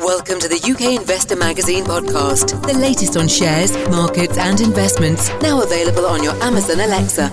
Welcome to the UK Investor Magazine podcast, the latest on shares, markets, and investments, now available on your Amazon Alexa.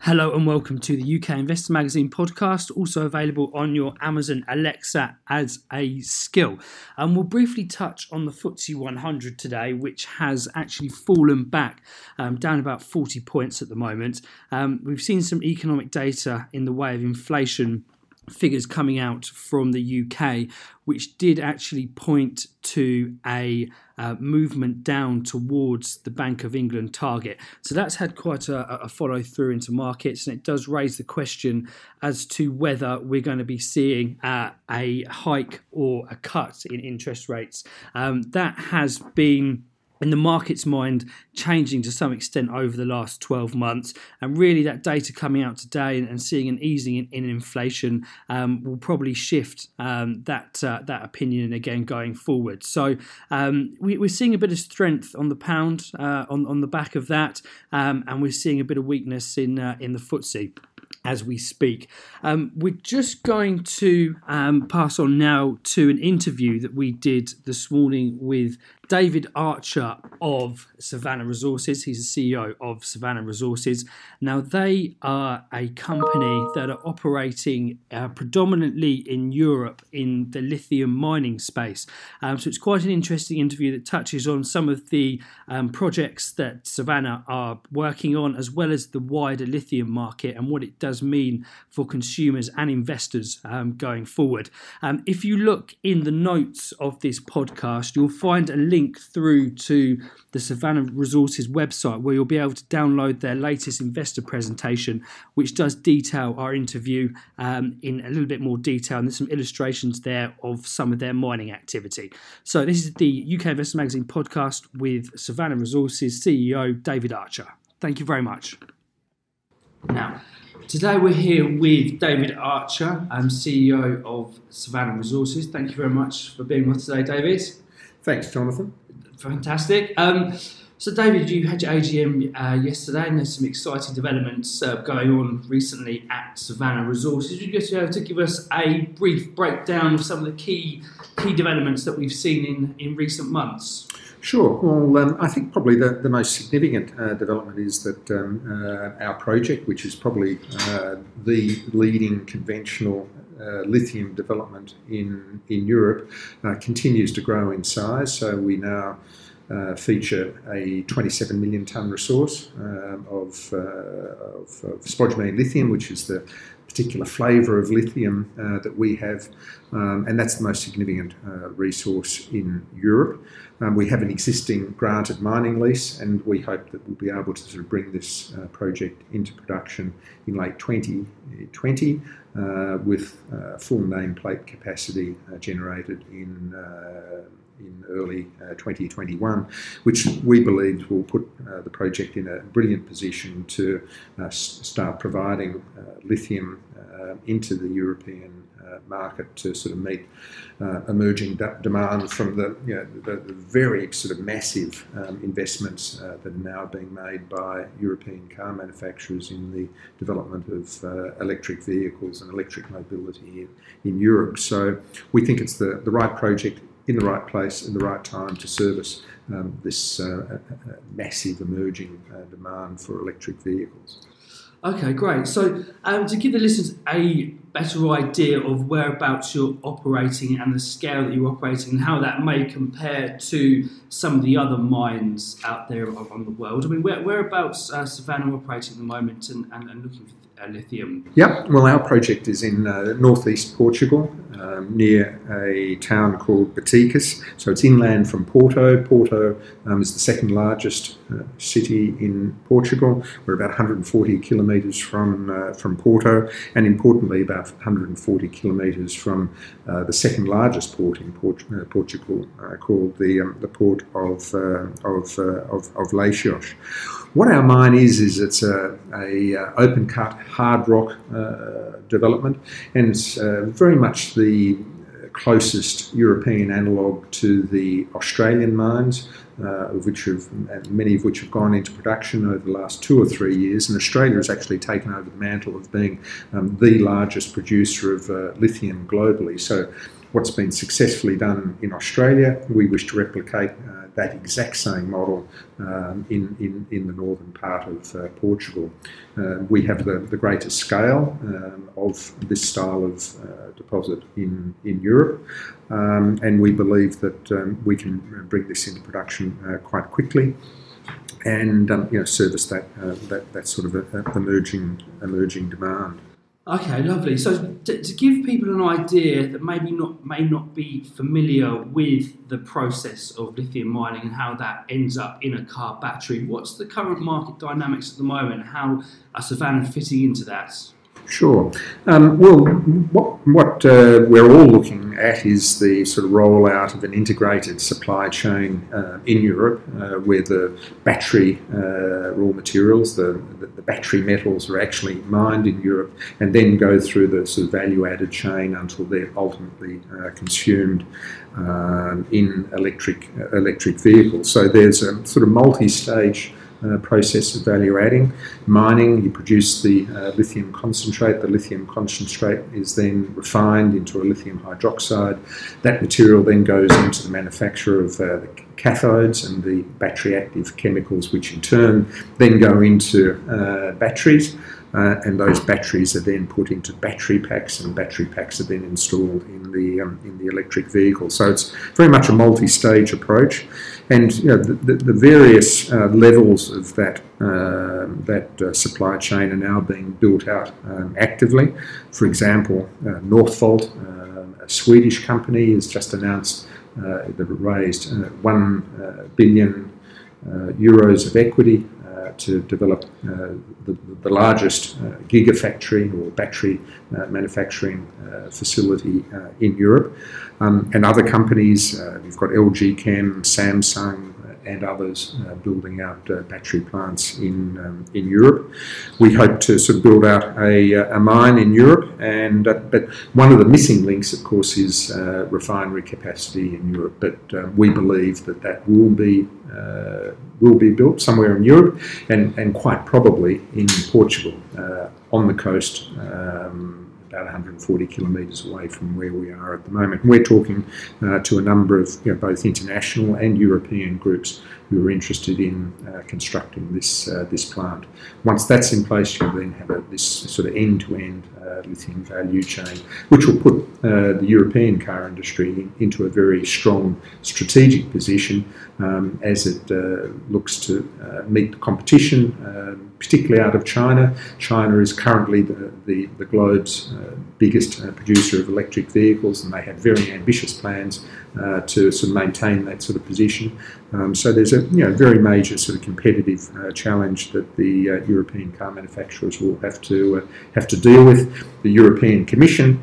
Hello and welcome to the UK Investor Magazine podcast, also available on your Amazon Alexa as a skill. And we'll briefly touch on the FTSE 100 today, which has actually fallen back um, down about 40 points at the moment. Um, we've seen some economic data in the way of inflation figures coming out from the UK, which did actually point to a uh, movement down towards the Bank of England target. So that's had quite a, a, follow through into markets, and it does raise the question as to whether we're going to be seeing uh, a hike or a cut in interest rates. Um, that has been in the market's mind changing to some extent over the last 12 months. And really, that data coming out today and, and seeing an easing in, in inflation um, will probably shift um, that uh, that opinion again going forward. So um, we, are seeing a bit of strength on the pound uh, on on the back of that, um, and we're seeing a bit of weakness in uh, in the FTSE as we speak. Um, we're just going to um, pass on now to an interview that we did this morning with David Archer of Savannah Resources. He's the CEO of Savannah Resources. Now, they are a company that are operating uh, predominantly in Europe in the lithium mining space. Um, so, it's quite an interesting interview that touches on some of the um, projects that Savannah are working on, as well as the wider lithium market and what it does mean for consumers and investors um, going forward. Um, if you look in the notes of this podcast, you'll find a link link through to the Savannah Resources website where you'll be able to download their latest investor presentation, which does detail our interview um, in a little bit more detail. And there's some illustrations there of some of their mining activity. So, this is the UK Investor Magazine podcast with Savannah Resources CEO David Archer. Thank you very much. Now, Today we're here with David Archer, I'm CEO of Savannah Resources. Thank you very much for being with us today, David. Thanks, Jonathan. Fantastic. Um, so, David, you had your AGM uh, yesterday, and there's some exciting developments uh, going on recently at Savannah Resources. Would you just be able to give us a brief breakdown of some of the key key developments that we've seen in, in recent months? Sure. Well, um, I think probably the, the most significant uh, development is that um, uh, our project, which is probably uh, the leading conventional uh, lithium development in, in Europe uh, continues to grow in size. So we now uh, feature a 27 million tonne resource um, of, uh, of, of, spodumene lithium, which is the particular flavour of lithium uh, that we have, um, and that's the most significant uh, resource in Europe. Um, we have an existing granted mining lease, and we hope that we'll be able to sort of bring this project into production in late 2020 uh, with uh, full nameplate capacity uh, generated in in early uh, 2021, which we believe will put uh, the project in a brilliant position to uh, start providing lithium into the European market to sort of meet uh, emerging demand from the, you know, the, the, very sort of massive um, investments uh, that are now being made by European car manufacturers in the development of uh, electric vehicles and electric mobility in, in Europe. So we think it's the, the right project in the right place in the right time to service um, this uh, massive emerging uh, demand for electric vehicles. Okay, great. So, um, to give the listeners a better idea of whereabouts you're operating and the scale that you're operating and how that may compare to some of the other mines out there on the world, I mean, where, whereabouts uh, Savannah operating at the moment and, and, and looking for lithium? Yep. Well, our project is in uh, northeast Portugal, um, near a town called Boticas. So it's inland from Porto. Porto um, is the second largest uh, city in Portugal. We're about 140 kilometres from uh, from Porto, and importantly, about 140 kilometres from uh, the second largest port in Port- uh, Portugal, uh, called the um, the port of of, of of Leixões. What our mine is is it's a, a open cut hard rock development, and it's very much the closest European analogue to the Australian mines, uh, of which have many of which have gone into production over the last two or three years. And Australia has actually taken over the mantle of being um, the largest producer of uh, lithium globally. So what's been successfully done in Australia. We wish to replicate uh, that exact same model um, in, in, in the northern part of uh, Portugal. Uh, we have the, the greatest scale um, of this style of uh, deposit in, in Europe, um, and we believe that um, we can bring this into production uh, quite quickly and um, you know, service that, uh, that, that sort of emerging, emerging demand. Okay, lovely. So to, to, give people an idea that maybe not may not be familiar with the process of lithium mining and how that ends up in a car battery, what's the current market dynamics at the moment? How are Savannah fitting into that? Sure. Um, well, what, what uh, we're all looking at is the sort of rollout of an integrated supply chain uh, in Europe uh, where the battery uh, raw materials, the, the, battery metals are actually mined in Europe and then go through the sort of value added chain until they're ultimately uh, consumed um, in electric, electric vehicles. So there's a sort of multi stage uh, process of value adding. Mining, you produce the uh, lithium concentrate. The lithium concentrate is then refined into a lithium hydroxide. That material then goes into the manufacture of uh, the cathodes and the battery active chemicals, which in turn then go into uh, batteries. Uh, and those batteries are then put into battery packs, and battery packs are then installed in the um, in the electric vehicle. So it's very much a multi-stage approach, and you know, the, the, various uh, levels of that uh, that uh, supply chain are now being built out um, actively. For example, uh, Northvolt, uh, a Swedish company, has just announced that it raised one billion euros of equity to develop uh, the, the, largest uh, gigafactory or battery uh, manufacturing facility in Europe. Um, and other companies, we've got LG Chem, Samsung, and others uh, building out uh, battery plants in um, in Europe. We hope to sort of build out a, uh, a mine in Europe, and but one of the missing links, of course, is refinery capacity in Europe. But we believe that that will be will be built somewhere in Europe, and and quite probably in Portugal on the coast. Um, about 140 kilometres away from where we are at the moment. We're talking uh, to a number of you know, both international and European groups who are interested in uh, constructing this uh, this plant. Once that's in place, you'll then have a, this sort of end-to-end uh, lithium value chain, which will put uh, the European car industry into a very strong strategic position um, as it uh, looks to meet the competition, particularly out of China. China is currently the, the, the globe's biggest producer of electric vehicles, and they have very ambitious plans uh, to sort of maintain that sort of position. Um, so there's a you know, very major sort of competitive uh, challenge that the uh, European car manufacturers will have to uh, have to deal with. The European Commission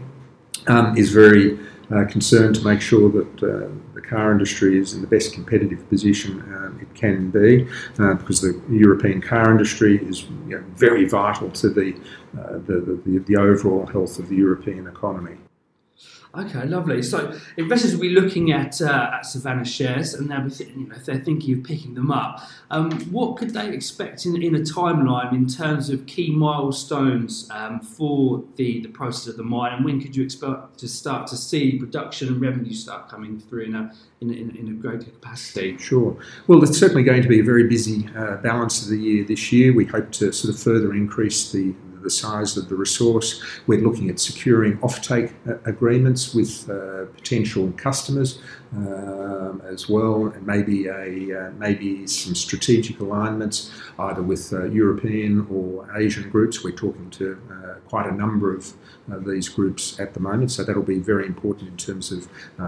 um, is very uh, concerned to make sure that uh, the car industry is in the best competitive position um, it can be, because the European car industry is you know, very vital to the, the, the, the overall health of the European economy. Okay, lovely. So investors will be looking at uh, at Savannah shares, and they'll be thinking, you know, if they're thinking of picking them up, um, what could they expect in, in a timeline in terms of key milestones um, for the, the process of the mine, and when could you expect to start to see production and revenue start coming through in a in, in, in a greater capacity? Sure. Well, it's certainly going to be a very busy uh, balance of the year this year. We hope to sort of further increase the the size of the resource. We're looking at securing offtake uh, agreements with uh, potential customers um, as well, and maybe a uh, maybe some strategic alignments either with uh, European or Asian groups. We're talking to uh, quite a number of these groups at the moment, so that'll be very important in terms of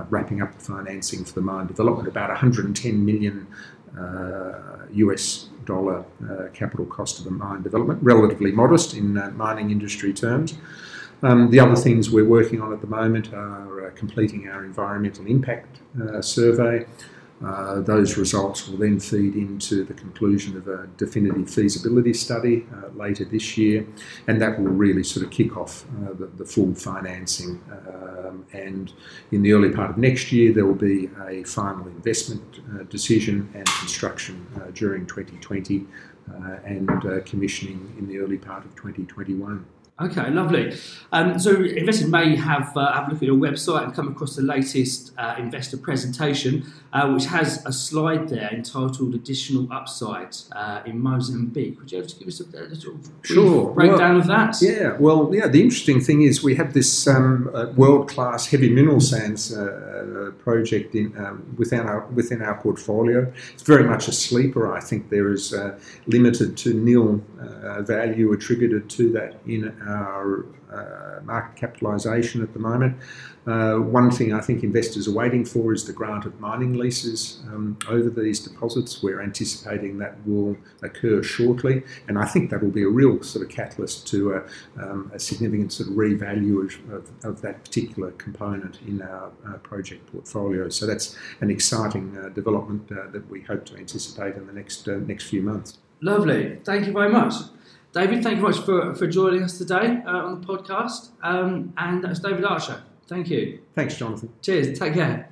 wrapping up the financing for the mine development. About 110 million US dollar uh, capital cost of a mine development, relatively modest in uh, mining industry terms. Um, the other things we're working on at the moment are uh, completing our environmental impact survey, uh, those results will then feed into the conclusion of a definitive feasibility study uh, later this year, and that will really sort of kick off uh, the, the, full financing. Um, and in the early part of next year, there will be a final investment uh, decision and construction uh, during 2020 and commissioning in the early part of 2021. Okay, lovely. Um, so investors may have uh, have a look at your website and come across the latest uh, investor presentation, uh, which has a slide there entitled "Additional Upside uh, in Mozambique." Would you to give us a, a sort of Sure. breakdown Well, of that? Yeah, well, yeah. The interesting thing is we have this um, uh, world-class heavy mineral sands uh, project in, um, within our within our portfolio. It's very much a sleeper. I think there is uh, limited to nil uh, value attributed to that in our uh, market capitalisation at the moment. Uh, one thing I think investors are waiting for is the grant of mining leases um, over these deposits. We're anticipating that will occur shortly, and I think that will be a real sort of catalyst to a, um, a significant sort of revalue of, of, that particular component in our uh, project portfolio. So that's an exciting uh, development uh, that we hope to anticipate in the next uh, next few months. Lovely. Thank you very much. David, thank you very much for, for joining us today uh, on the podcast. Um, and that's David Archer. Thank you. Thanks, Jonathan. Cheers. Take care.